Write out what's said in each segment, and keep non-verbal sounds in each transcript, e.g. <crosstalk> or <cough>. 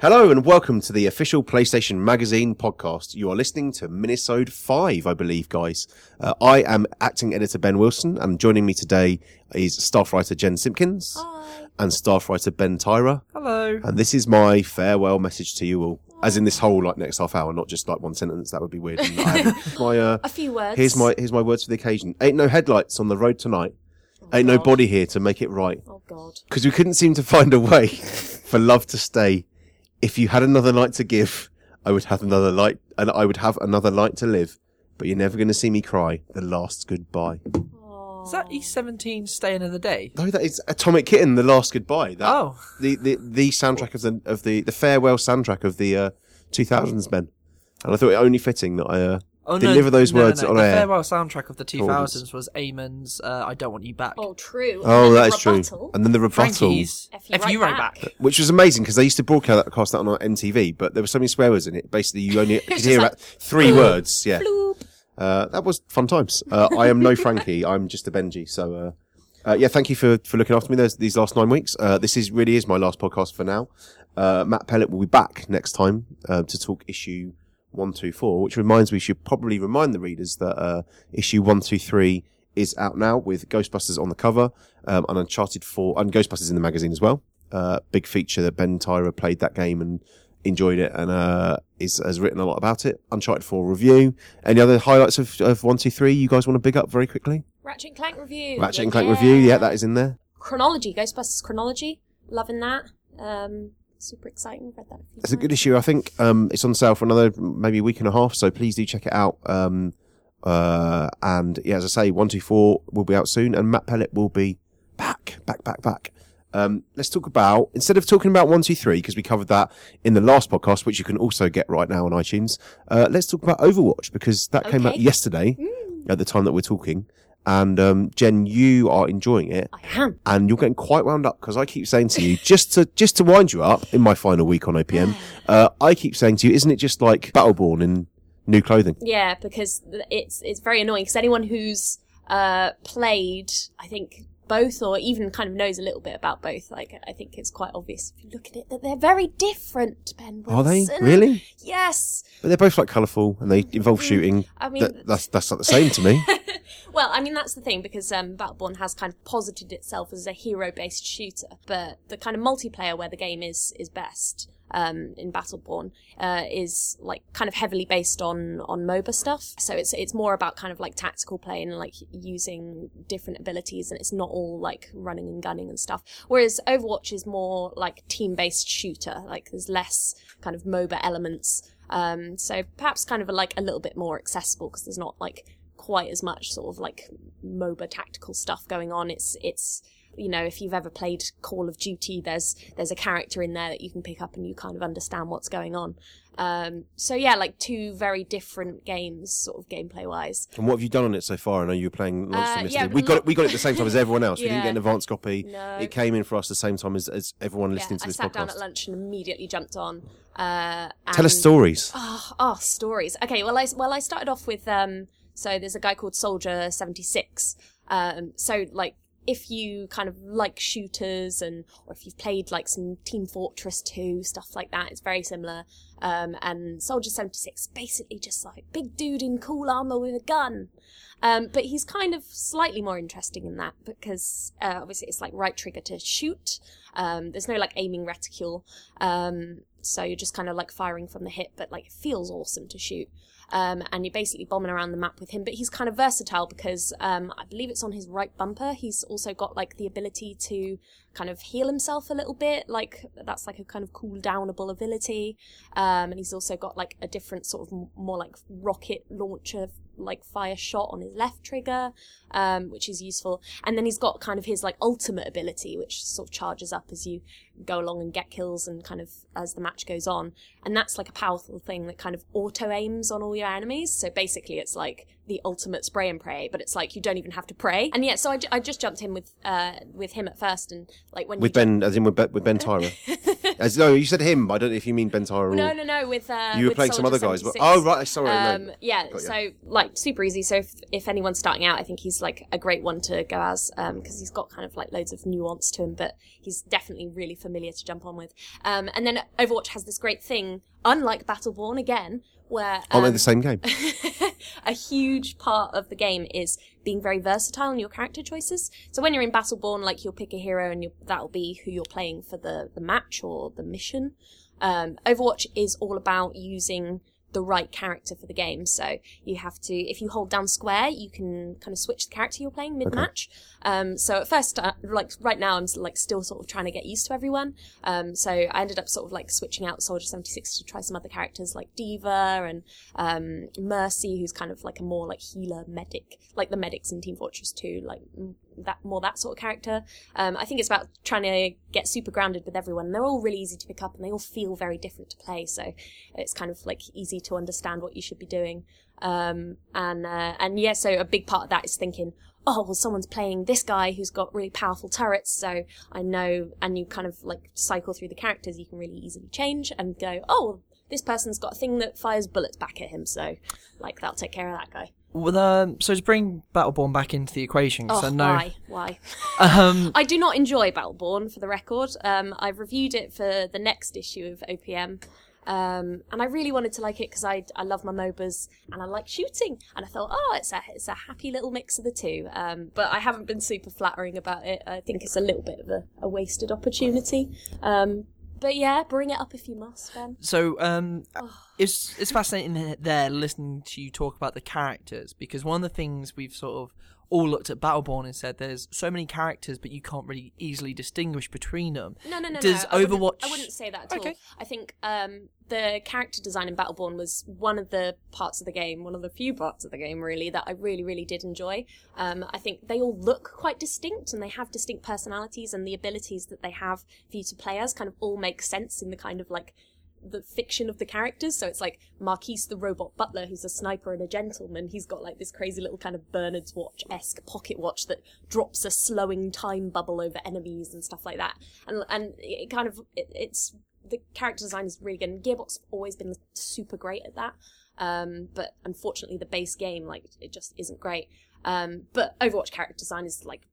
Hello and welcome to the official PlayStation Magazine podcast. You are listening to Minnesota 5, I believe, guys. Uh, I am acting editor Ben Wilson and joining me today is staff writer Jen Simpkins Hi. and staff writer Ben Tyrer. Hello. And this is my farewell message to you all. As in this whole like next half hour, not just like one sentence. That would be weird. <laughs> And I have my uh, A few words. here's my here's my words for the occasion. Ain't no headlights on the road tonight. Ain't no God. body here to make it right. Oh God. because we couldn't seem to find a way <laughs> for love to stay. If you had another light to give, I would have another light, and I would have another light to live. But you're never going to see me cry the last goodbye. Oh. Is that E17 Stay Another Day? No, that is Atomic Kitten, the last goodbye. That, Oh. the, the the soundtrack of the of the the farewell soundtrack of the uh, 2000s men. And I thought it only fitting that I uh, Oh, deliver those no, no, words no. on the air. farewell soundtrack of the 2000s Audience. was Eamon's uh, I Don't Want You Back. Oh, true. Oh, And that true. And then the rebuttal, Frankie's If You If Write Back. Back. which was amazing because they used to broadcast that on MTV, but there were so many swear words in it. Basically, you only <laughs> could hear like, about three words. Yeah. Bloop. Uh, that was fun times. Uh, I am no Frankie. <laughs> I'm just a Benji. So, uh, uh, yeah, thank you for, for looking after me those, these last nine weeks. Uh, this is really is my last podcast for now. Uh, Matt Pellett will be back next time, uh, to talk issue 124, which reminds me, we should probably remind the readers that, uh, issue 123 is out now with Ghostbusters on the cover, um, and Uncharted 4, and Ghostbusters in the magazine as well. Uh, big feature that Ben Tyrer played that game and enjoyed it and uh, is has written a lot about it. Uncharted 4 review. Any other highlights of, of 123 you guys want to big up very quickly? Ratchet and Clank review. Ratchet and Clank review, yeah, that is in there. Chronology. Ghostbusters Chronology. Loving that. Um, super exciting. Read that. A few It's a good issue. I think um, it's on sale for another maybe week and a half, so please do check it out. Um, uh, and yeah, as I say, 124 will be out soon, and Matt Pellett will be back, back, back, back. Um, let's talk about instead of talking about one two three because we covered that in the last podcast, which you can also get right now on iTunes. Uh, let's talk about Overwatch because that came out Okay. yesterday at the time that we're talking. And um, Jen, you are enjoying it, I am. and you're getting quite wound up because I keep saying to you, just to just to wind you up in my final week on OPM, uh, I keep saying to you, isn't it just like Battleborn in new clothing? Yeah, because it's it's very annoying. Because anyone who's uh, played, I think both, or even kind of knows a little bit about both, like I think it's quite obvious if you look at it that they're very different. Ben Are they really? Yes. But they're both like colourful and they involve shooting. I mean, That, that's that's not the same to me. <laughs> well, I mean that's the thing because um, Battleborn has kind of posited itself as a hero-based shooter, but the kind of multiplayer where the game is is best um, in Battleborn uh, is like kind of heavily based on on MOBA stuff. So it's it's more about kind of like tactical play and like using different abilities, and it's not all like running and gunning and stuff. Whereas Overwatch is more like team-based shooter. Like there's less kind of MOBA elements. Um, so perhaps kind of a, like a little bit more accessible because there's not like quite as much sort of like MOBA tactical stuff going on. It's it's you know if you've ever played Call of Duty, there's there's a character in there that you can pick up and you kind of understand what's going on. Um, so yeah, like two very different games, sort of gameplay wise. and what have you done on it so far? I know you were playing Uh, yeah, we got it. We got it at the same time as <laughs> everyone else. We didn't get an advance copy. No. It came in for us the same time as, as everyone Yeah, listening to I this sat podcast. down at lunch and immediately jumped on. Uh, Tell us stories. Oh, oh, stories. Okay, well, I well I started off with um. So there's a guy called Soldier Seventy Six. Um. So like, if you kind of like shooters and or if you've played like some Team Fortress Two stuff like that, it's very similar. Um. And Soldier Seventy Six basically just like big dude in cool armor with a gun. Um, but he's kind of slightly more interesting in that because uh, obviously it's like right trigger to shoot. Um, there's no like aiming reticule. Um, so you're just kind of like firing from the hip, but like it feels awesome to shoot. Um, and you're basically bombing around the map with him. But he's kind of versatile because um, I believe it's on his right bumper. He's also got like the ability to kind of heal himself a little bit. Like that's like a kind of cool downable ability. Um, and he's also got like a different sort of more like rocket launcher like fire shot on his left trigger, um, which is useful. And then he's got kind of his like ultimate ability, which sort of charges up as you go along and get kills and kind of as the match goes on. And that's like a powerful thing that kind of auto aims on all your enemies. So basically, it's like the ultimate spray and pray, but it's like you don't even have to pray. And yeah, so I, ju- I just jumped in with uh, with him at first, and like when With Ben, as in with Ben, with ben Tyrer. <laughs> As, no, you said him. I don't know if you mean Ben Tyrer or No, no, no. With uh, you were with playing some Soldier other guys. But oh right, sorry. Um, no. yeah, Got so like super easy. So if, if anyone's starting out, I think he's like a great one to go as because he's got kind of like loads of nuance to him, but he's definitely really familiar to jump on with. Um, and then Overwatch has this great thing, unlike Battleborn again, where they um, the same game? <laughs> a huge part of the game is being very versatile in your character choices. So when you're in Battleborn, like you'll pick a hero and you'll, that'll be who you're playing for the, the match or the mission. Um, Overwatch is all about using the right character for the game. So you have to, if you hold down square, you can kind of switch the character you're playing mid match. Um, so at first, uh, like right now, I'm like still sort of trying to get used to everyone. Um, so I ended up sort of like switching out Soldier 76 to try some other characters like D.Va and um, Mercy, who's kind of like a more like healer medic, like the medics in Team Fortress 2, like that more that sort of character. Um, I think it's about trying to get super grounded with everyone. And they're all really easy to pick up, and they all feel very different to play. So it's kind of like easy to understand what you should be doing. Um, and uh, and yeah, so a big part of that is thinking, oh, well, someone's playing this guy who's got really powerful turrets, so I know. And you kind of like cycle through the characters. You can really easily change and go, oh, this person's got a thing that fires bullets back at him, so like that'll take care of that guy. Well, um, so to bring Battleborn back into the equation, because Oh, I know. why? Why? <laughs> Um, <laughs> I do not enjoy Battleborn, for the record. Um, I've reviewed it for the next issue of OPM. Um, and I really wanted to like it because I, I love my MOBAs and I like shooting. And I thought, oh, it's a, it's a happy little mix of the two. Um, but I haven't been super flattering about it. I think it's a little bit of a, a wasted opportunity. But yeah, bring it up if you must, Ben. so um, it's it's fascinating there listening to you talk about the characters because one of the things we've sort of all looked at Battleborn and said there's so many characters, but you can't really easily distinguish between them. No, no, no. Does no. I wouldn't- Overwatch? I wouldn't say that at Okay. all. I think um, the character design in Battleborn was one of the parts of the game, one of the few parts of the game, really, that I really, really did enjoy. Um, I think they all look quite distinct and they have distinct personalities, and the abilities that they have for you to play as kind of all make sense in the kind of like the fiction of the characters. So it's like Marquis the robot butler, who's a sniper and a gentleman. He's got like this crazy little kind of Bernard's watch esque pocket watch that drops a slowing time bubble over enemies and stuff like that. And and it kind of it, it's the character design is really good. And Gearbox have always been super great at that. Um, but unfortunately, the base game like it just isn't great. Um, but Overwatch character design is like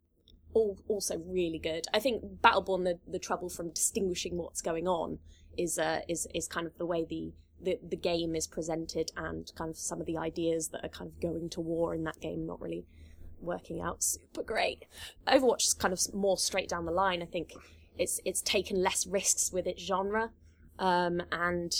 all, also really good. I think Battleborn, the, the trouble from distinguishing what's going on is uh, is is kind of the way the, the the game is presented and kind of some of the ideas that are kind of going to war in that game not really working out super great. Overwatch is kind of more straight down the line. I think it's it's taken less risks with its genre, um, and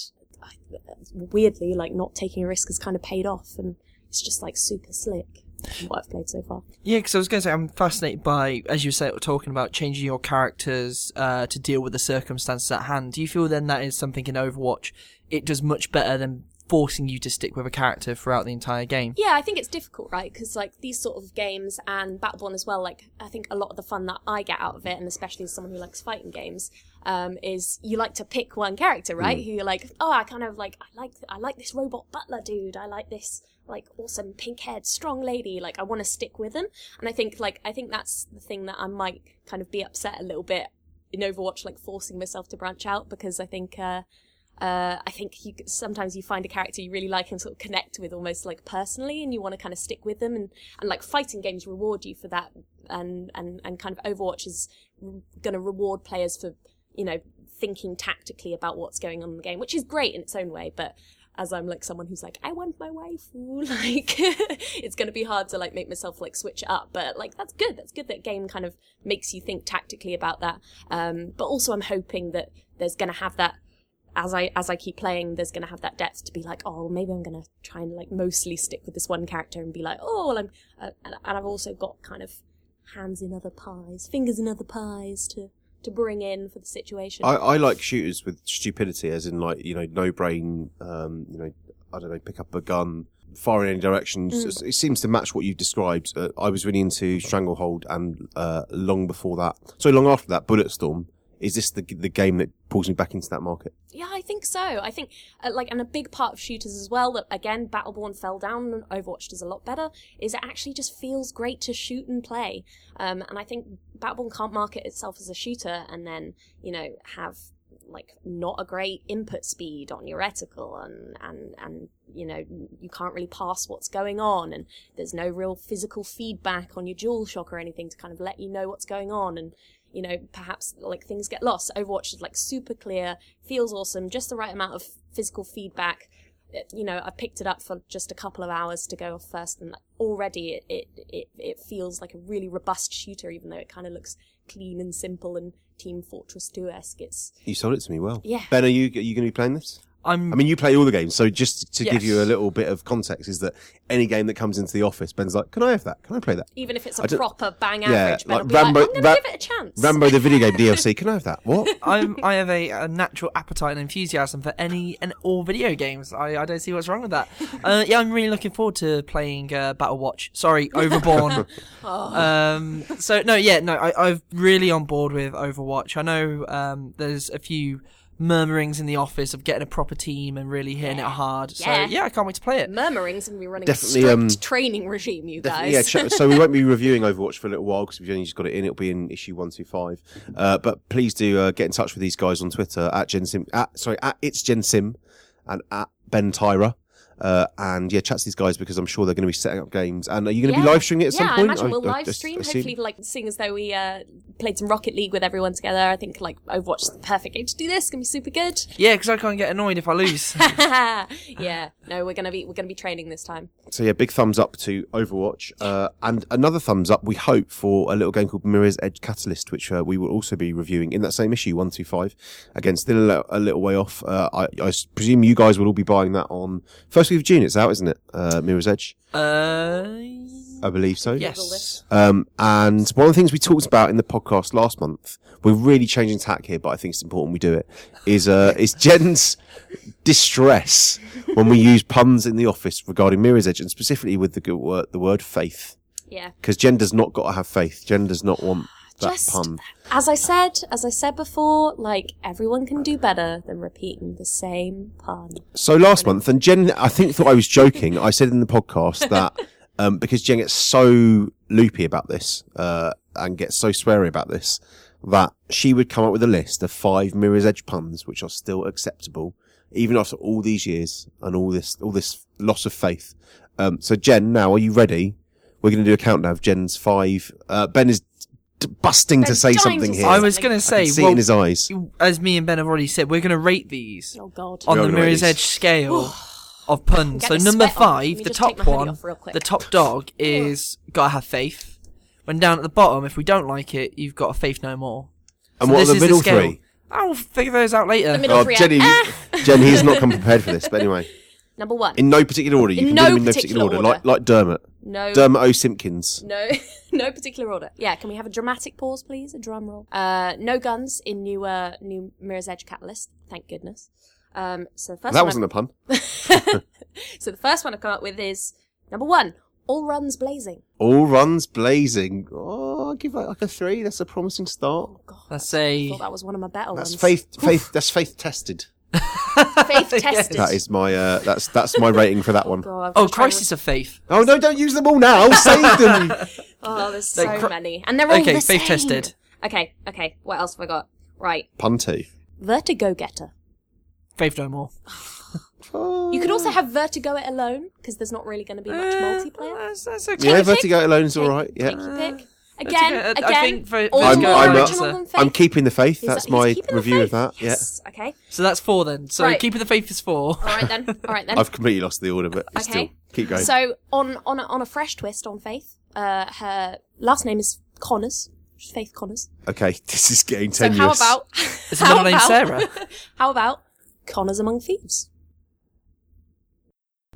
weirdly, like not taking a risk has kind of paid off, and it's just like super slick. What I've played so far. Yeah, because I was going to say I'm fascinated by, as you said, talking about changing your characters uh, to deal with the circumstances at hand. Do you feel then that is something in Overwatch it does much better than forcing you to stick with a character throughout the entire game? Yeah, I think it's difficult, right? Because like these sort of games and Battleborn as well. Like I think a lot of the fun that I get out of it, and especially as someone who likes fighting games, um, is you like to pick one character, right? Who you're like, oh, I kind of like, I like, I like this robot butler dude. I like this like awesome pink-haired strong lady. Like I want to stick with them. And I think like I think that's the thing that I might kind of be upset a little bit in Overwatch, like forcing myself to branch out because I think. Uh, uh, I think you sometimes you find a character you really like and sort of connect with almost like personally, and you want to kind of stick with them, and and like fighting games reward you for that, and and and kind of Overwatch is going to reward players for you know thinking tactically about what's going on in the game, which is great in its own way, but. As I'm like someone who's like, I want my waifu, <laughs> like <laughs> it's gonna be hard to like make myself like switch it up, but like that's good. That's good that game kind of makes you think tactically about that. Um, but also I'm hoping that there's gonna have that as I as I keep playing, there's gonna have that depth to be like, oh, maybe I'm gonna try and like mostly stick with this one character and be like, oh, well, I'm, uh, and, and I've also got kind of hands in other pies, fingers in other pies to to bring in for the situation. I, I like shooters with stupidity, as in like you know, no brain. Um, you know, I don't know, pick up a gun, fire in any direction. Mm. It seems to match what you've described. Uh, I was really into Stranglehold, and uh, long before that, so long after that, Bulletstorm. Is this the the game that pulls me back into that market? Yeah, I think so. I think, uh, like, and a big part of shooters as well that, again, Battleborn fell down and Overwatch does a lot better, is it actually just feels great to shoot and play. Um, and I think Battleborn can't market itself as a shooter and then, you know, have like not a great input speed on your reticle and and and you know you can't really pass what's going on and there's no real physical feedback on your dual shock or anything to kind of let you know what's going on and you know perhaps like things get lost. Overwatch is like super clear feels awesome just the right amount of physical feedback It- you know i picked it up for just a couple of hours to go off first and already it it it, it feels like a really robust shooter even though it kind of looks clean and simple and team fortress 2esque it's You sold it to me well. Yeah. Ben, are you are you going to be playing this? I'm. I mean, you play all the games, so just to give you a little bit of context, is that any game that comes into the office, Ben's like, "Can I have that? Can I play that?" even if it's I a don't- proper bang Yeah, average Ben like will be Rambo- like, i'm gonna Ra- give it a chance Rambo the video game <laughs> DLC. Can I have that? What? <laughs> I'm, I have a, a natural appetite and enthusiasm for any and all video games. I, I don't see what's wrong with that. <laughs> Uh, yeah, I'm really looking forward to playing uh, Battle Watch. Sorry, Overborn. um, so no, yeah, no, I, I'm really on board with Overwatch. I know um, there's a few murmurings in the office of getting a proper team and really hitting it hard. So Yeah. yeah, I can't wait to play it. murmurings and be running Definitely, a strict um, training regime you guys yeah. ch- so we <laughs> won't be reviewing Overwatch for a little while because we've only just got it in. It'll be in issue one two five. Uh, but please do uh, get in touch with these guys on Twitter at Gensim. At sorry, at it's Gensim and at Ben Tyrer. Uh, and yeah, chat to these guys because I'm sure they're going to be setting up games. And are you going to be live streaming it at yeah, some I point? imagine we'll I live just stream. assume- Hopefully, like seeing as though we uh, played some Rocket League with everyone together. I think like Overwatch is the perfect game to do this. It's gonna be super good. Yeah, because I can't get annoyed if I lose. <laughs> yeah, no, we're gonna be we're gonna be training this time. So yeah, big thumbs up to Overwatch, uh, and another thumbs up we hope for a little game called Mirror's Edge Catalyst, which uh, we will also be reviewing in that same issue one two five. Again, still a, little way off. Uh, I, I s- presume you guys will all be buying that on first week of June. It's out, isn't it? Uh, Mirror's Edge, uh, I believe so. yes. Um, and one of the things we talked about in the podcast last month, we're really changing tack here, but I think it's important we do it. Is uh, is Jen's distress when we use puns in the office regarding Mirror's Edge, and specifically with the good word, the word faith, Yeah. because Jen does not got to have faith. Jen does not want that Just- pun. As I said, as I said before, like everyone can do better than repeating the same pun. So last month, and Jen, I think thought I was joking. I said in the podcast <laughs> that um, because Jen gets so loopy about this uh, and gets so sweary about this, that she would come up with a list of five Mirror's Edge puns which are still acceptable, even after all these years and all this all this loss of faith. Um, so Jen, now are you ready? We're going to do a countdown of Jen's five. Uh, ben is busting to say dying to something say here. I was going to say, see it in his eyes. as me and Ben have already said, we're going to rate these Oh God. on the Mirror's. Edge scale <sighs> of puns. So number sweat on. Let five, the top one, off real quick. the top dog <laughs> is gotta have faith. When down at the bottom, if we don't like it, you've got a faith no more. And So what are the middle scale. three? I'll figure those out later. The middle Oh, three. Jenny! Jen, he's not <laughs> come prepared for this. But anyway, Number one. in no particular order. You In can no do them in no particular particular order, order. like like Dermot, no. Dermot O. Simpkins. No, <laughs> no particular order. Yeah, can we have a dramatic pause, please? A drum roll. Uh, no guns in new, uh, new Mirror's Edge Catalyst. Thank goodness. Um, so the first That one wasn't a pun. <laughs> So the first one I've come up with is number one. All runs blazing. All runs blazing. Oh, I'll give that like a three. That's a promising start. Oh God, Let's I say thought that was one of my better That's ones. faith. Faith. That's faith tested. <laughs> <laughs> Faith tested. That is my. Uh, that's that's my rating for that one. <laughs> God, I'm oh, just trying to- crisis of faith. Oh no! Don't use them all now. Save them. <laughs> Oh, there's No, so cri- many, and they're all Okay, the faith same. tested. Okay, okay. What else have I got? Right, Pun two. Vertigo Getter. Faith no more. You could also have Vertigo it alone because there's not really going to be much Uh, multiplayer. That's, that's okay. Yeah, Take Vertigo alone is all right. Take Yeah. your pick. Okay. Again, I- I again. think Ver- all I'm- more I'm, uh, original than faith. I'm keeping the faith. He's- That's he's my keeping the review of that. Yes. Okay. So that's four then. So Right. keeping the faith is four. All right then. All right then. I've completely lost the order, but it's Okay. still keep going. So on on a, on a fresh twist on Faith, uh, her last name is Connors. Faith Connors. okay, <laughs> this is getting So tenuous. <laughs> how about Is the how middle name about- Sarah? <laughs> how about Connors among thieves?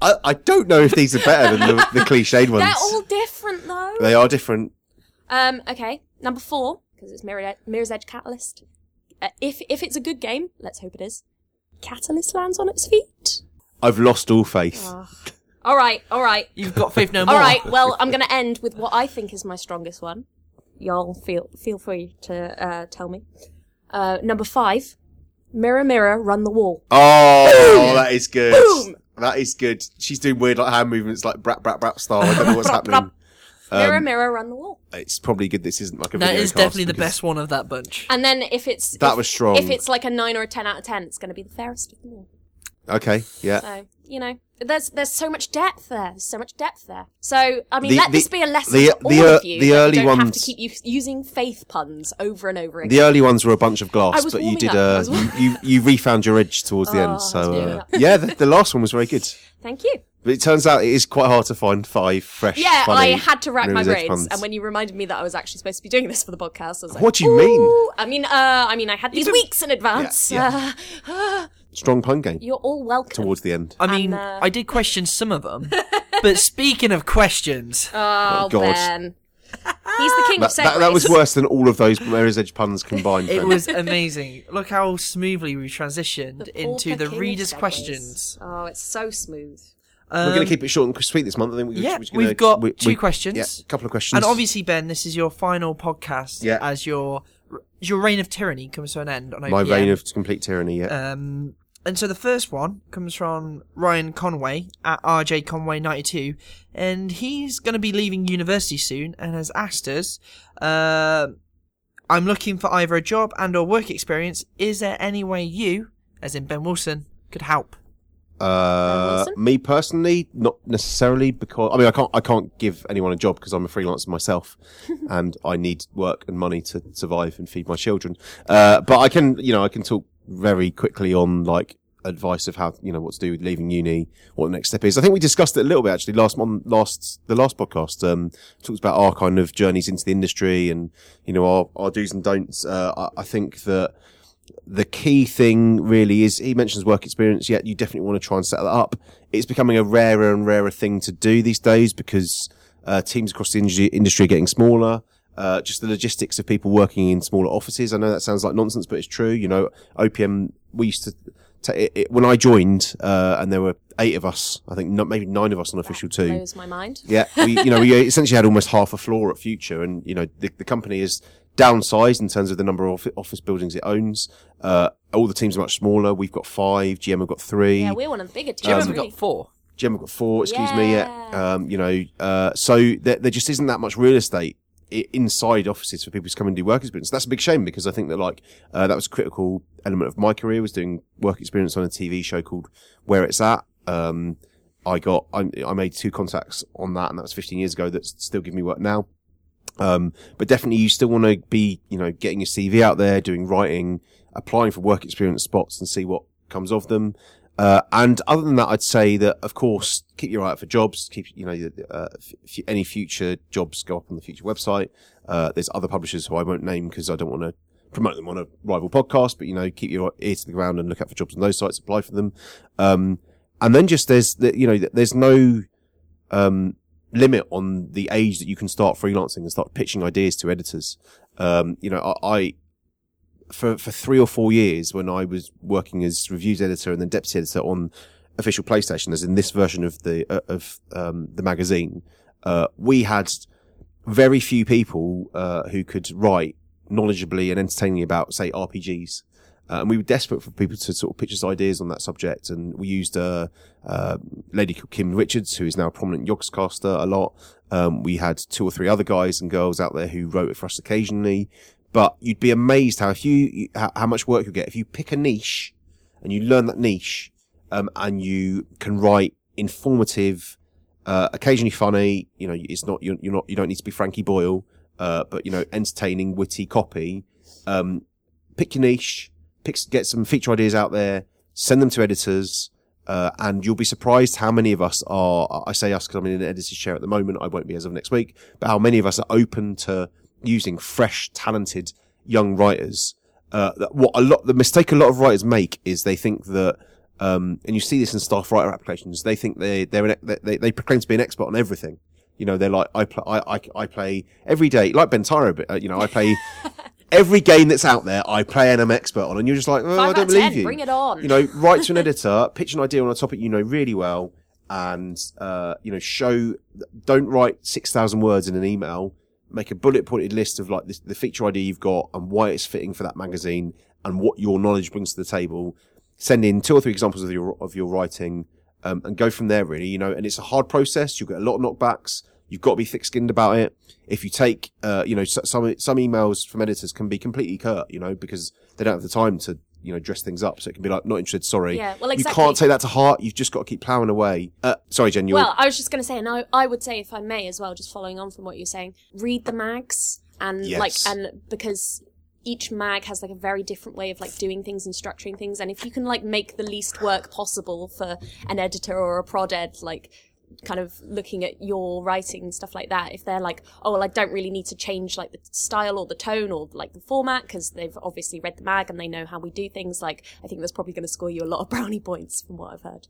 I, I don't know if these are better than the, the cliched ones. They're all different though. They are different. Um. Okay. Number four because it's Mirror, Mirror's Edge Catalyst. Uh, if if it's a good game, let's hope it is. Catalyst lands on its feet. I've lost all faith. <laughs> All right. All right. You've got faith no <laughs> more. All right. Well, I'm going to end with what I think is my strongest one. Y'all feel feel free to uh, tell me. Uh, number five. Mirror, mirror, run the wall. Oh, that is good. Boom. That is good. She's doing weird like hand movements, like brat brat brat style. I don't know what's happening. Mirror, Um, mirror on the wall. It's probably good. This isn't like a That video is definitely the best one of that bunch. And then if it's That if- was strong. If it's like a nine or a ten out of ten, it's going to be the fairest of them all. Okay, yeah. So you know, there's there's so much depth there. There's so much depth there. So I mean, The- let the- this be a lesson the- to all the, of you. the early you don't have ones- to keep u- using faith puns over and over again. The early ones were a bunch of glass, but you did up. Uh, you, you you refound your edge towards the Oh, I end. So uh, yeah, the, the last one was very good. Thank you. But it turns out it is quite hard to find five fresh. Yeah, funny I had to rack my Mirror's brains, puns. and when you reminded me that I was actually supposed to be doing this for the podcast, I was like, What do you mean? I mean, uh, I mean, I had these weeks in advance. Yeah, Uh, strong pun game you're all welcome. towards the end. I mean, uh, I did question some of them, <laughs> but speaking of questions, Oh, God. Ben. He's the king That, of that, that was worse than all of those Mirror's Edge puns combined. it was amazing. Look how smoothly we transitioned The into the readers' questions. Oh, it's so smooth. We're going Um, to keep it short and sweet this month. I think we, yeah, gonna- we've got we- two we- questions. Yeah, a couple of questions. And obviously, Ben, this is your final podcast Yeah. as your your reign of tyranny comes to an end on OPM. my reign of complete tyranny. Yeah. Um, and so the first one comes from Ryan Conway at RJ Conway ninety two, and he's going to be leaving university soon, and has asked us, uh, "I'm looking for either a job and or work experience. Is there any way you, as in Ben Wilson, could help?" Uh, me personally, not necessarily because I mean I can't I can't give anyone a job because I'm a freelancer myself, <laughs> and I need work and money to survive and feed my children. Uh, but I can you know I can talk very quickly on like advice of how you know what to do with leaving uni, what the next step is. I think we discussed it a little bit actually last month, last the last podcast. Um, talked about our kind of journeys into the industry and you know our our do's and don'ts. Uh, I, I think that the key thing really is he mentions work experience yet you definitely want to try and set that up. It's becoming a rarer and rarer thing to do these days because uh, teams across the industry, industry are getting smaller. Uh, just the logistics of people working in smaller offices. I know that sounds like nonsense but it's true. You know opm we used to ta it, it, when i joined uh, and there were eight of us i think not, maybe nine of us on official two Blows my mind. yeah, we, you know, we <laughs> essentially had almost half a floor at Future, and you know, the, the company is downsized in terms of the number of office buildings it owns. Uh, all the teams are much smaller. We've got five. GM have got three. Yeah, we're one of the bigger teams. Jim, Um, have really. got four. GM have got four. Excuse me. Yeah. Yeah. Um, you know, uh, so there, there just isn't that much real estate inside offices for people to come and do work experience. That's a big shame because I think that like uh, that was a critical element of my career was doing work experience on a TV show called Where It's At. Um, I got I, I made two contacts on that, and that was 15 years ago. That still give me work now. Um, but definitely, you still want to be, you know, getting your CV out there, doing writing, applying for work experience spots, and see what comes of them. Uh, and other than that, I'd say that, of course, keep your eye out for jobs. Keep, you know, uh, f- any future jobs go up on the future website. Uh, there's other publishers who I won't name because I don't want to promote them on a rival podcast, but you know, keep your ear to the ground and look out for jobs on those sites, apply for them. Um, and then just there's, the, you know, there's no, um, limit on the age that you can start freelancing and start pitching ideas to editors. Um, you know, I, I for for three or four years when I was working as reviews editor and then deputy editor on official PlayStation, as in this version of the uh, of um, the magazine, uh, we had very few people uh, who could write knowledgeably and entertainingly about, say, RPGs. And we were desperate for people to sort of pitch us ideas on that subject. And we used a uh, uh, lady called Kim Richards, who is now a prominent Yogscaster, a lot. Um, we had two or three other guys and girls out there who wrote it for us occasionally. But you'd be amazed how if you how, how much work you get if you pick a niche and you learn that niche, um, and you can write informative, uh, occasionally funny. You know, it's not you're, you're not you don't need to be Frankie Boyle, uh, but you know, entertaining, witty copy. Um, pick your niche, pick get some feature ideas out there, send them to editors. Uh, and you'll be surprised how many of us are, I say us because I'm in an editor's chair at the moment. I won't be as of next week, but how many of us are open to using fresh, talented young writers. Uh, what a lot, the mistake a lot of writers make is they think that, um, and you see this in staff writer applications, they think they, they're an, they, they proclaim to be an expert on everything. You know, they're like, I play, I, I, I play every day, like Bentaro, but, uh, you know, I play <laughs> every game that's out there, I play and I'm expert on. And you're just like, oh, I don't believe ten, you. bring it on. You know, write to an <laughs> editor, pitch an idea on a topic you know really well, and uh, you know, show. Don't write six thousand words in an email. Make a bullet pointed list of like the, the feature idea you've got and why it's fitting for that magazine and what your knowledge brings to the table. Send in two or three examples of your of your writing, um, and go from there. Really, you know, and it's a hard process. You'll get a lot of knockbacks. You've got to be thick-skinned about it. If you take, uh, you know, some some emails from editors can be completely curt, you know, because they don't have the time to, you know, dress things up. So it can be like, not interested, sorry. Yeah, well, exactly. You can't take that to heart. You've just got to keep ploughing away. Uh, sorry, Jen. You're, Well, I was just going to say, and I, I would say, if I may as well, just following on from what you're saying, read the mags and Yes. like, and because each mag has like a very different way of like doing things and structuring things, and if you can like make the least work possible for an editor or a prod ed, like kind of looking at your writing and stuff like that if they're like oh well i don't really need to change like the style or the tone or like the format because they've obviously read the mag and they know how we do things like i think that's probably going to score you a lot of <laughs> brownie points from what i've heard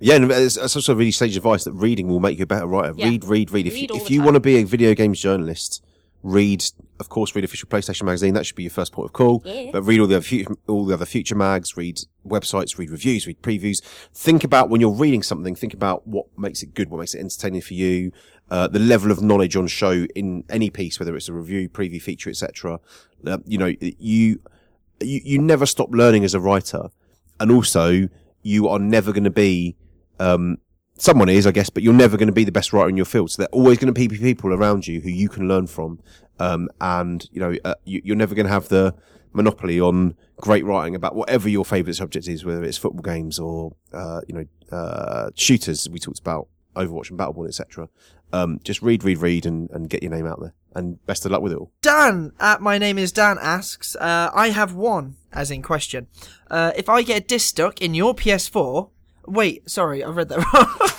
Yeah, and it's, also really sage advice that reading will make you a better writer. Yeah. Read, read, read. If Read you, if you want to be a video games journalist, read, of course, read official PlayStation magazine. That should be your first port of call. Yeah. But read all the other future, all the other future mags. Read websites. Read reviews. Read previews. Think about when you're reading something. Think about what makes it good. What makes it entertaining for you. Uh, the level of knowledge on show in any piece, whether it's a review, preview, feature, etc. Uh, you know, you, you you never stop learning as a writer, and also you are never going to be um, someone is, I guess, but you're never going to be the best writer in your field. So there are always going to be people around you who you can learn from. Um, and you know, uh, you, you're never going to have the monopoly on great writing about whatever your favorite subject is, whether it's football games or, uh, you know, uh, shooters. We talked about Overwatch and Battleborn, etc. Um, just read, read, read and, and get your name out there. And best of luck with it all. Dan at my name is Dan asks, uh, I have one, as in question. Uh, if I get a disc stuck in your PS4, wait, sorry, I read that <laughs> wrong.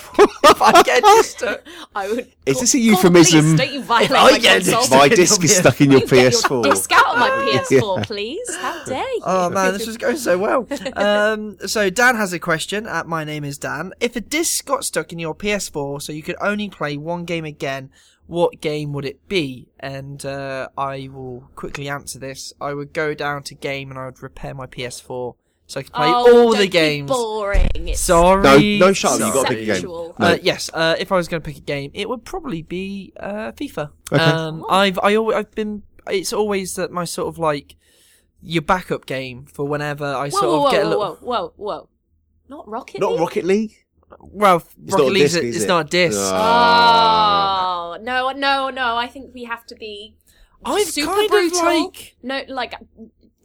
if I get a disc <laughs> I would. Is call- this a euphemism? police, Don't you violate I my get a console. disc My disc is stuck in your <laughs> You PS4. your disc out of my PS4, please. How dare you? Oh man, this was going so well. Um, so Dan has a question. At my name is Dan. If a disc got stuck in your PS4, so you could only play one game again, what game would it be? And uh, I will quickly answer this. I would go down to game and I would repair my PS4 so I could play oh, all don't the be games. Boring. It's Sorry. No, no, shut up. You got to pick a game. No. Uh, yes, uh, if I was going to pick a game, it would probably be uh, FIFA. Okay. Um, Oh. I've I always, I've been. It's always that my sort of like your backup game for whenever I Whoa, sort whoa, of whoa, get a whoa, little. whoa, whoa, whoa. Not Rocket League? Not League? Rocket League? Well, It's Rocket League a League's disc, a- is it's it? not a disc. Ah. Oh no, no, no! I think we have to be I've super kind brutal. of like. no, like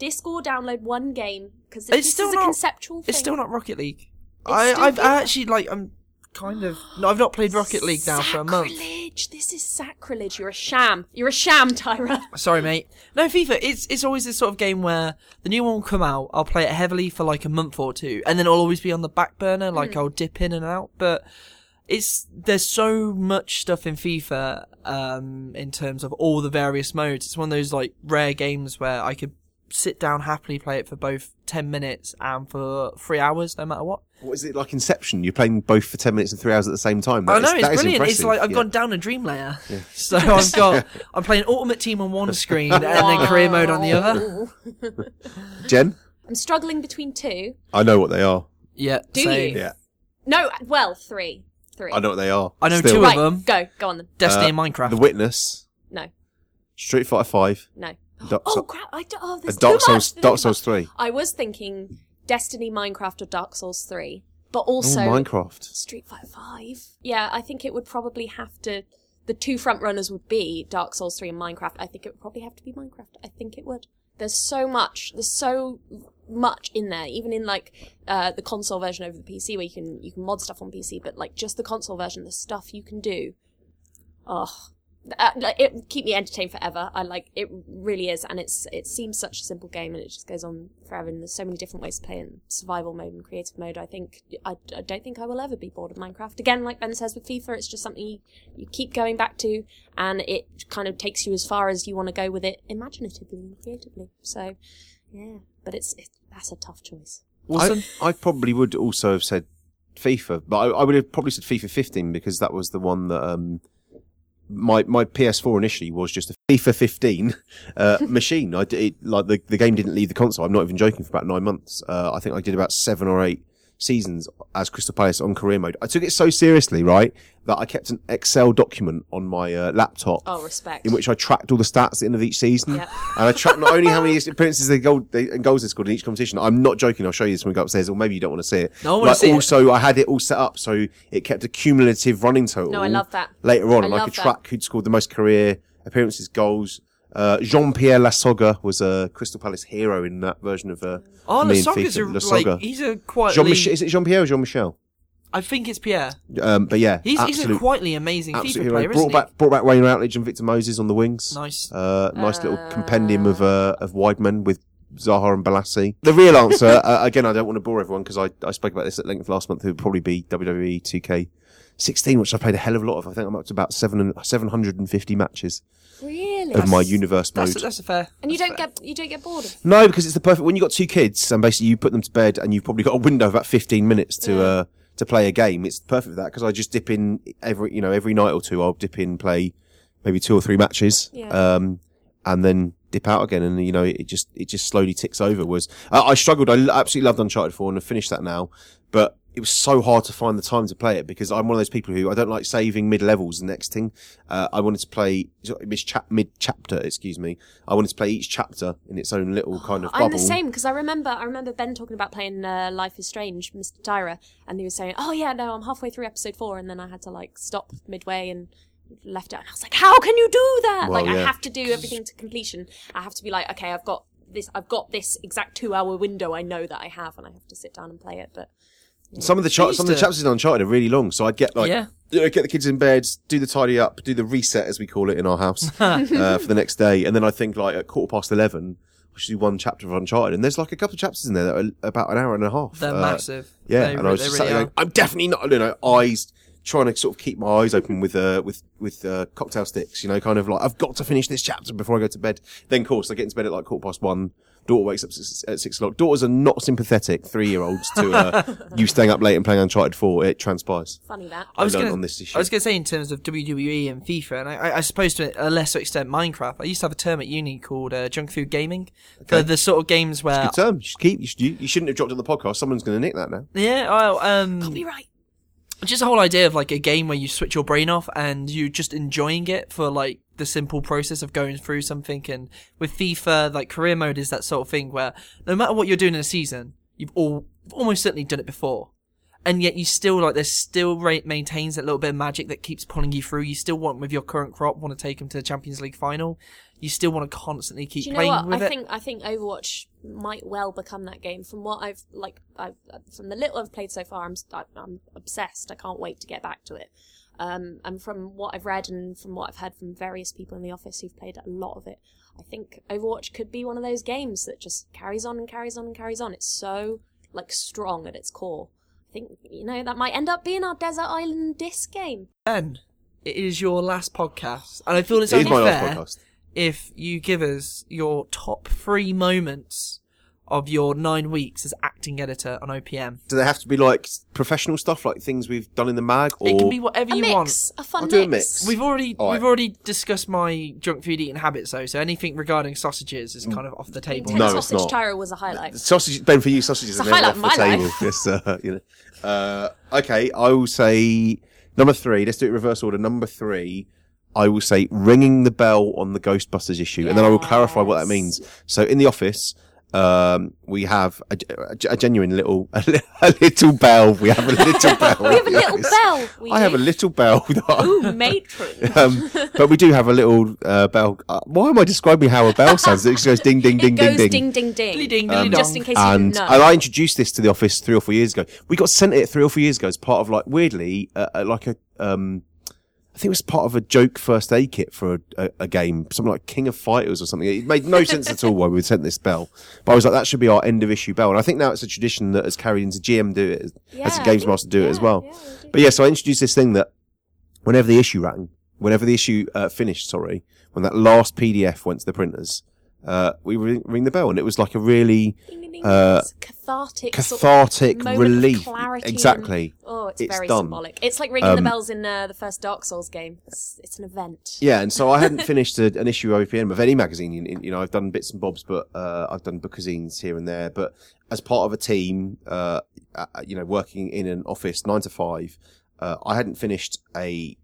disc or download one game because It's this still is a not- conceptual thing. It's still not Rocket League. It's I I've FIFA. actually like I'm kind of. No, I've not played Rocket League now for a month. Sacrilege! This is sacrilege. You're a sham. You're a sham, Tyrer. <laughs> Sorry, mate. No, FIFA. It's it's always this sort of game where the new one will come out. I'll play it heavily for like a month or two, and then it'll always be on the back burner. Like I'll dip in and out, but it's there's so much stuff in FIFA um, in terms of all the various modes. It's one of those like rare games where I could sit down happily play it for both ten minutes and for three hours, no matter what. What is it like Inception? You're playing both for 10 minutes and three hours at the same time. I know is- it's that is brilliant. It's like I've yeah. gone down a dream layer. <laughs> So I've <laughs> got I'm playing Ultimate Team on one screen and then career mode on the other. <laughs> Jen? I'm struggling between two. I know what they are. Yeah. Do same. you? Yeah. No, well, three. Three. I know what they are. I know Still. two of them. go, go on then. Destiny Uh, and Minecraft. The Witness, No, Street Fighter 5, no. Dark, Oh crap! I do, oh, there's Dark too much Souls, Dark Souls 3. I was thinking Destiny, Minecraft, or Dark Souls three, but Oh, also Minecraft. Street Fighter Five. Yeah, I think it would probably have to. The two front runners would be Dark Souls three and Minecraft. I think it would probably have to be Minecraft. I think it would. There's so much. There's so much in there. Even in like uh, the console version over the PC, where you can you can mod stuff on PC, but like just the console version, the stuff you can do. Oh, uh, like, it keep me entertained forever. I like it really is, and it's it seems such a simple game, and it just goes on forever. And there's so many different ways to play in survival mode and creative mode. I think I, I don't think I will ever be bored of Minecraft again. Like Ben says with FIFA, it's just something you, you keep going back to, and it kind of takes you as far as you want to go with it, imaginatively and creatively. So, yeah, but it's, it's that's a tough choice. Wilson? I, I probably would also have said FIFA, but I, I would have probably said FIFA 15 because that was the one that um, my my PS4 initially was just a FIFA 15 uh, <laughs> machine. I did, it, like the the game didn't leave the console. I'm not even joking for about nine months. Uh, I think I did about seven or eight seasons as Crystal Palace on career mode. I took it so seriously, right, that I kept an Excel document on my uh, laptop. Oh, respect. In which I tracked all the stats at the end of each season, and I tracked not only how many <laughs> appearances they goal they, and goals they scored in each competition. I'm not joking. I'll show you this when we go upstairs, or maybe you don't want to see it. No, I Like, see it. also, I had it all set up so it kept a cumulative running total. No, I love that. Later on, I and I could that. track who'd scored the most career appearances, goals. Uh, Jean-Pierre Lasogga was a Crystal Palace hero in that version of uh, Oh, me and Lasogga's a, FIFA. Lasogga. like he's a quietly. Jean-Michel, is it Jean-Pierre or Jean-Michel? I think it's Pierre. Um, but yeah, He's he's a absolute, quietly amazing absolute FIFA hero. player, brought isn't back brought back Wayne Routledge and Victor Moses on the wings. Nice. Uh, nice little compendium of uh, of wide men with Zaha and Bolasie. The real answer, <laughs> uh, again, I don't want to bore everyone because I, I spoke about this at length last month. It would probably be WWE 2K16, which I played a hell of a lot of. I think I'm up to about seven and 750 matches really. of my universe mode. That's that's a fair. and you don't fair. get you don't get bored of. No, because it's the perfect when you got two kids and basically you put them to bed and you've probably got a window of about fifteen minutes to Yeah. uh to play a game. It's perfect for that because I just dip in every you know every night or two. I'll dip in play maybe two or three matches, Yeah. um, and then dip out again. And you know it just it just slowly ticks over. Was I, I struggled. I l- absolutely loved Uncharted Four and I finished that now, but. It was so hard to find the time to play it because I'm one of those people who I don't like saving mid levels. The next thing, uh, I wanted to play mid chapter. Excuse me. I wanted to play each chapter in its own little kind of bubble. I'm the same because I remember I remember Ben talking about playing uh, Life is Strange, Mr. Tyrer, and he was saying, "Oh yeah, no, I'm halfway through episode four, and then I had to like stop midway and left it." And I was like, "How can you do that? Well, like I have to do everything to completion. I have to be like, okay, I've got this, I've got this exact two hour window. I know that I have, and I have to sit down and play it." But Some of the cha- some of the to- chapters in Uncharted are really long, so I'd get like Yeah. you know, get the kids in bed, do the tidy up, do the reset as we call it in our house <laughs> uh, for the next day, and then I think like at quarter past eleven, I should do one chapter of Uncharted, and there's like a couple of chapters in there that are about an hour and a half. They're Uh, massive. Yeah, They and re- I was they just really sat there going, I'm definitely not, you know, eyes trying to sort of keep my eyes open with uh with with uh, cocktail sticks, you know, kind of like I've got to finish this chapter before I go to bed. Then, of course, I get into bed at like quarter past one. Daughter wakes up at six o'clock. Daughters are not sympathetic three year olds to uh, <laughs> you staying up late and playing Uncharted Four. It transpires. funny that. I was gonna, on this issue. I was going to say in terms of WWE and FIFA, and I, I, I suppose to a lesser extent Minecraft. I used to have a term at uni called uh, junk food gaming for the sort of games where Good term. You should keep. You, should, you, you shouldn't have dropped it on the podcast. Someone's going to nick that now. yeah, well, um, Copyright. just the whole idea of like a game where you switch your brain off and you're just enjoying it for like the simple process of going through something. And with FIFA, like career mode is that sort of thing where no matter what you're doing in a season, you've all almost certainly done it before. And yet you still like there's still rate maintains that little bit of magic that keeps pulling you through. You still want with your current crop want to take them to the Champions League final. You still want to constantly keep Do you know playing what? with I it. think I think Overwatch might well become that game. From what I've like, I've from the little I've played so far, I'm I'm obsessed. I can't wait to get back to it. Um, and from what I've read and from what I've heard from various people in the office who've played a lot of it, I think Overwatch could be one of those games that just carries on and carries on and carries on. It's so like strong at its core. I think you know that might end up being our desert island disc game. Ben, it is your last podcast, and I feel it's It is only fair if you give us your top three moments of your nine weeks as acting editor on OPM. Do they have to be like professional stuff, like things we've done in the mag, or It can be whatever A you mix, want. a fun I'll do a mix. mix. We've already All right. we've already discussed my junk food eating habits though, so anything regarding sausages is kind of off the table. No, Ten it's sausage not. tyro was a highlight. sausage? Ben, for you, sausages It's are a never highlight off the my table. life. <laughs> Yes, uh, you know. Uh, okay, I will say number three. Let's do it reverse order. Number three. I will say ringing the bell on the Ghostbusters issue, and then I will clarify what that means. So in the office, um, we have a, a, a genuine little a, <laughs> li- a little bell. We have a little <laughs> bell. We have a little bell. We I have a little bell. <laughs> that I- Ooh, matron. um, but we do have a little uh, bell. Uh, why am I describing how a bell sounds? It just goes ding, ding, ding, ding. it ding, ding ding ding. Ding, Um, just in case you And, didn't and. I introduced this to the office three or four years ago. We got sent it three or four years ago as part of like weirdly, uh, uh, like a um, I think it was part of a joke first aid kit for a, a, a game, something like King of Fighters or something. It made no sense at all why we sent this bell, but I was like, that should be our end of issue bell. And I think now it's a tradition that has carried into GM do it as, Yeah, as a games master do it as well. yeah. But yeah, so I introduced this thing that whenever the issue ran, whenever the issue uh, finished, sorry, when that last PDF went to the printers, uh, we ring, ring the bell, and it was like a really. Uh, It's cathartic, sort of cathartic relief. clarity and- Exactly. oh, it's, It's very done. symbolic. It's like ringing the Um, bells in uh, the first Dark Souls game. It's, it's an event. Yeah, and so I hadn't <laughs> finished a, an issue of OPM of any magazine. You, you know, I've done bits and bobs, but uh, I've done bookazines here and there. But as part of a team, uh, uh, you know, working in an office nine to five, uh, I hadn't finished a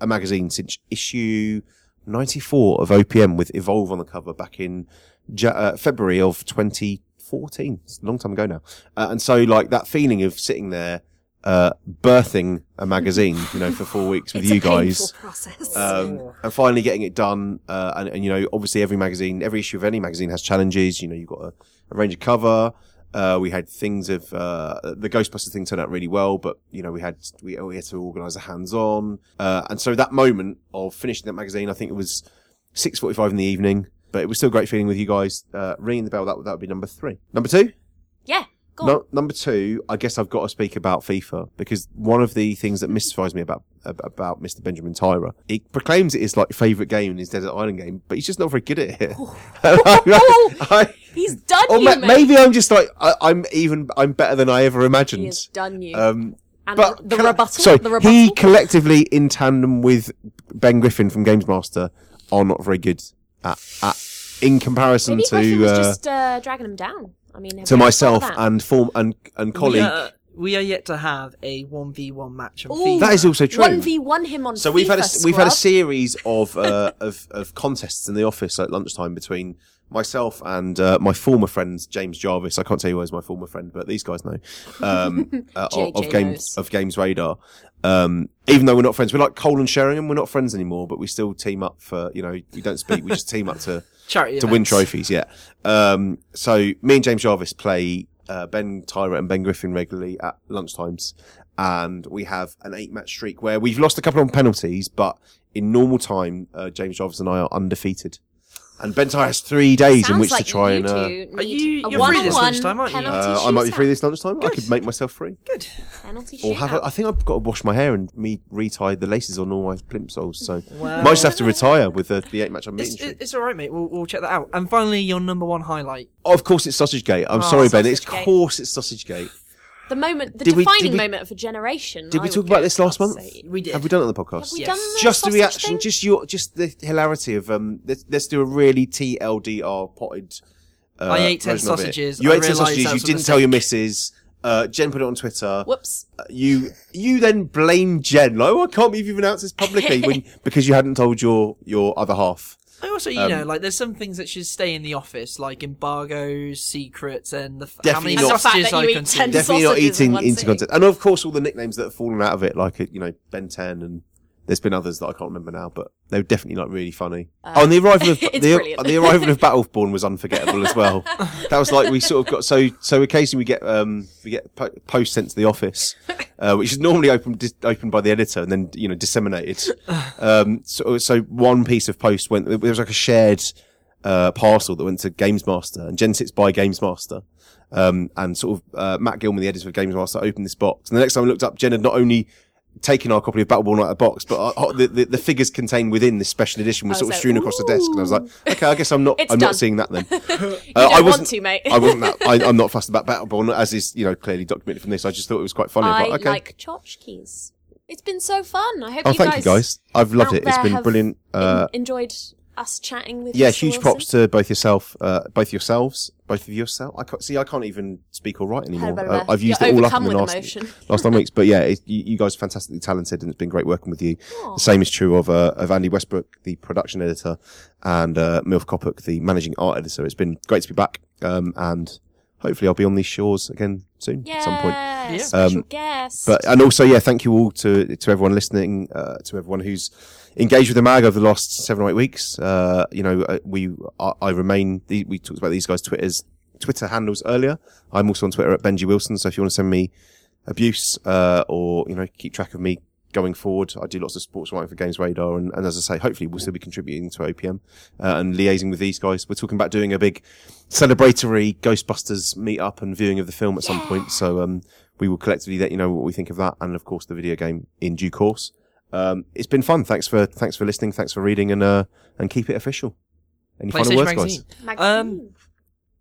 a magazine since issue ninety four of OPM with Evolve on the cover back in Ja- uh, February of twenty fourteen. It's a long time ago now, uh, and so like that feeling of sitting there. Uh, birthing a magazine, you know, for four weeks <laughs> with it's you a guys, um, and finally getting it done. Uh, and, and you know, obviously every magazine, every issue of any magazine has challenges. You know, you've got a, a range of cover. Uh, we had things of uh, the Ghostbusters thing turned out really well, but you know we had we, we had to organise a hands-on, uh, and so that moment of finishing that magazine, I think it was six forty-five in the evening, but it was still a great feeling with you guys uh, ringing the bell. That would- that would be number three. Number two. yeah. No, number two, I guess I've got to speak about FIFA because one of the things that mystifies me about about Mr. Benjamin Tyrer, he proclaims it is like favourite game in his Desert Island game, but he's just not very good at it. <laughs> I- He's done or you, ma- mate. maybe I'm just like I, I'm even I'm better than I ever imagined. He's done you. Um, and but the I- rebuttal. sorry, the rebuttal. he collectively in tandem with Ben Griffin from Games Master are not very good at, at in comparison Maybe to uh, just uh, dragging him down. I mean, to myself thought of that? and form and and colleague. We are, we are yet to have a one v one match on Ooh. FIFA. That is also true. One v one him on. So we've had a FIFA, we've had a series of <laughs> uh, of of contests in the office at lunchtime between myself and uh, my former friend James Jarvis. I can't tell you who is my former friend, but these guys know um, <laughs> uh, of, JJ of games of Games Radar. Um, even though we're not friends, we're like Cole and Sheringham. We're not friends anymore, but we still team up for you know we don't speak. We just team up to charity to win trophies. Yeah. Um, so me and James Jarvis play uh, Ben Tyrer and Ben Griffin regularly at lunchtimes, and we have an eight-match streak where we've lost a couple on penalties, but in normal time, uh, James Jarvis and I are undefeated. And Ben Tyrer has three days in which like to try you and. Uh, two Are need you- a you're free this one-on-one lunchtime, aren't you? penalty uh, I might be free this lunchtime. I could make myself free, Good. Penalty or have. A, I think I've got to wash my hair and me retie the laces on all my plimsolls. So Wow. might just have to retire with the, the eight-match I'm It's, meeting. it- it's all right, mate. We'll, we'll check that out. And finally, your number one highlight. Of course, it's Sausage Gate. I'm Oh, sorry, Ben. It's Sausage Gate. course it's Sausage Gate. The moment, the Did defining did we- moment of a generation. Did I we talk about this last month? say. We did. Have we done it on the podcast? Have we Yes. done the just the reaction, thing? just your, just the hilarity of um. Let's, let's do a really TLDR potted. Uh, I ate 10 version of it. sausages. You I ate ten sausages. You didn't tell your mistake. missus. Uh, Jen put it on Twitter. Whoops. Uh, You you then blame Jen. Like, oh, I can't believe you've announced this publicly when <laughs> because you hadn't told your your other half. I also, you Um, know, like there's some things that should stay in the office, like embargoes, secrets, and the f- how Definitely many not. And the fact sausages that I you eat consume. 10 Definitely not sausages in eating one into content, and of course all the nicknames that have fallen out of it, like you know Ben Ten and. There's been others that I can't remember now, but they were definitely not really funny. oh, and the arrival of <laughs> Uh, the, the arrival of Battleborn was unforgettable as well. <laughs> that was like we sort of got so so occasionally we get um we get po- posts sent to the office, <laughs> uh, which is normally opened dis- opened by the editor and then you know disseminated. <sighs> Um, so so one piece of post went there was like a shared uh, parcel that went to Games Master and Jen sits by Games Master. Um, and sort of uh, Matt Gilman, the editor of Games Master, opened this box. And the next time I looked up, Jen had not only taken our copy of Battleborn out of the box, but uh, the, the, the figures contained within this special edition were sort of like, strewn across the desk. And I was like, okay, I guess I'm not, <laughs> I'm done. not seeing that then. <laughs> Uh, I wasn't- to, mate. I wasn't that. I, I'm not <laughs> fussed about Battleborn, as is you know clearly documented from this. I just thought it was quite funny. I but, okay. like tchotchkes. It's been so fun. I hope oh, you thank guys, you guys. I've loved it. It's been brilliant. Uh, en- enjoyed us chatting with yeah, Mr. huge Wilson. props to both yourself, uh, both yourselves, both of yourself. I can't see. I can't even speak or write anymore. Blah, blah, Uh. I've used You're it all up overcome in the with last <laughs> last nine weeks. But yeah, it, you, you guys are fantastically talented, and it's been great working with you. Aw. The same is true of uh, of Andy Westbrook, the production editor, and uh, Milf Kopuk, the managing art editor. It's been great to be back, um, and hopefully I'll be on these shores again soon Yeah, at some point. Yeah. special Um, guest. But and also, yeah, thank you all to to everyone listening, uh, to everyone who's engaged with the mag over the last seven or eight weeks. Uh, you know, uh, we I, I remain. We talked about these guys' Twitters, Twitter handles earlier. I'm also on Twitter at Benji Wilson. So if you want to send me abuse uh, or you know keep track of me going forward, I do lots of sports writing for Games Radar, and, and as I say, hopefully we'll still be contributing to OPM uh, and liaising with these guys. We're talking about doing a big celebratory Ghostbusters meet up and viewing of the film at some point. So um, we will collectively let you know what we think of that, and of course the video game in due course. Um, it's been fun. Thanks for thanks for listening. Thanks for reading, and uh, and keep it official. Any final PlayStation words, Magazine. guys? Magazine.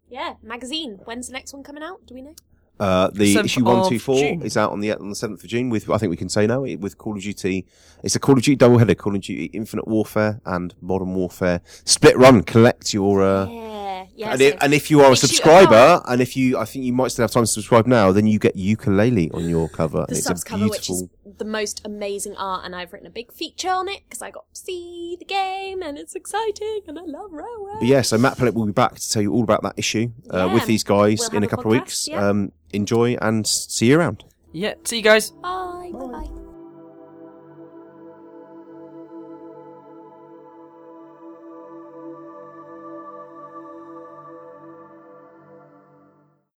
yeah, magazine. When's the next one coming out? Do we know? Uh, the issue one of two four June. is out on the on the seventh of June. With I think we can say now with Call of Duty. It's a Call of Duty double header: Call of Duty Infinite Warfare and Modern Warfare. Split run. Collect your. Uh, yeah, yeah. and, so- if, and if you are a subscriber, and if you, I think you might still have time to subscribe now, then you get Yooka-Laylee on your <sighs> cover. the and it's subs a cover, which is beautiful. the most amazing art, and I've written a big feature on it because I got to see the game, and it's exciting, and I love Railway. But yeah, so Matt Pellett will be back to tell you all about that issue uh, Yeah. with these guys We'll in have a a couple of weeks. yeah. Um, enjoy and see you around. Yeah. See you guys. Bye.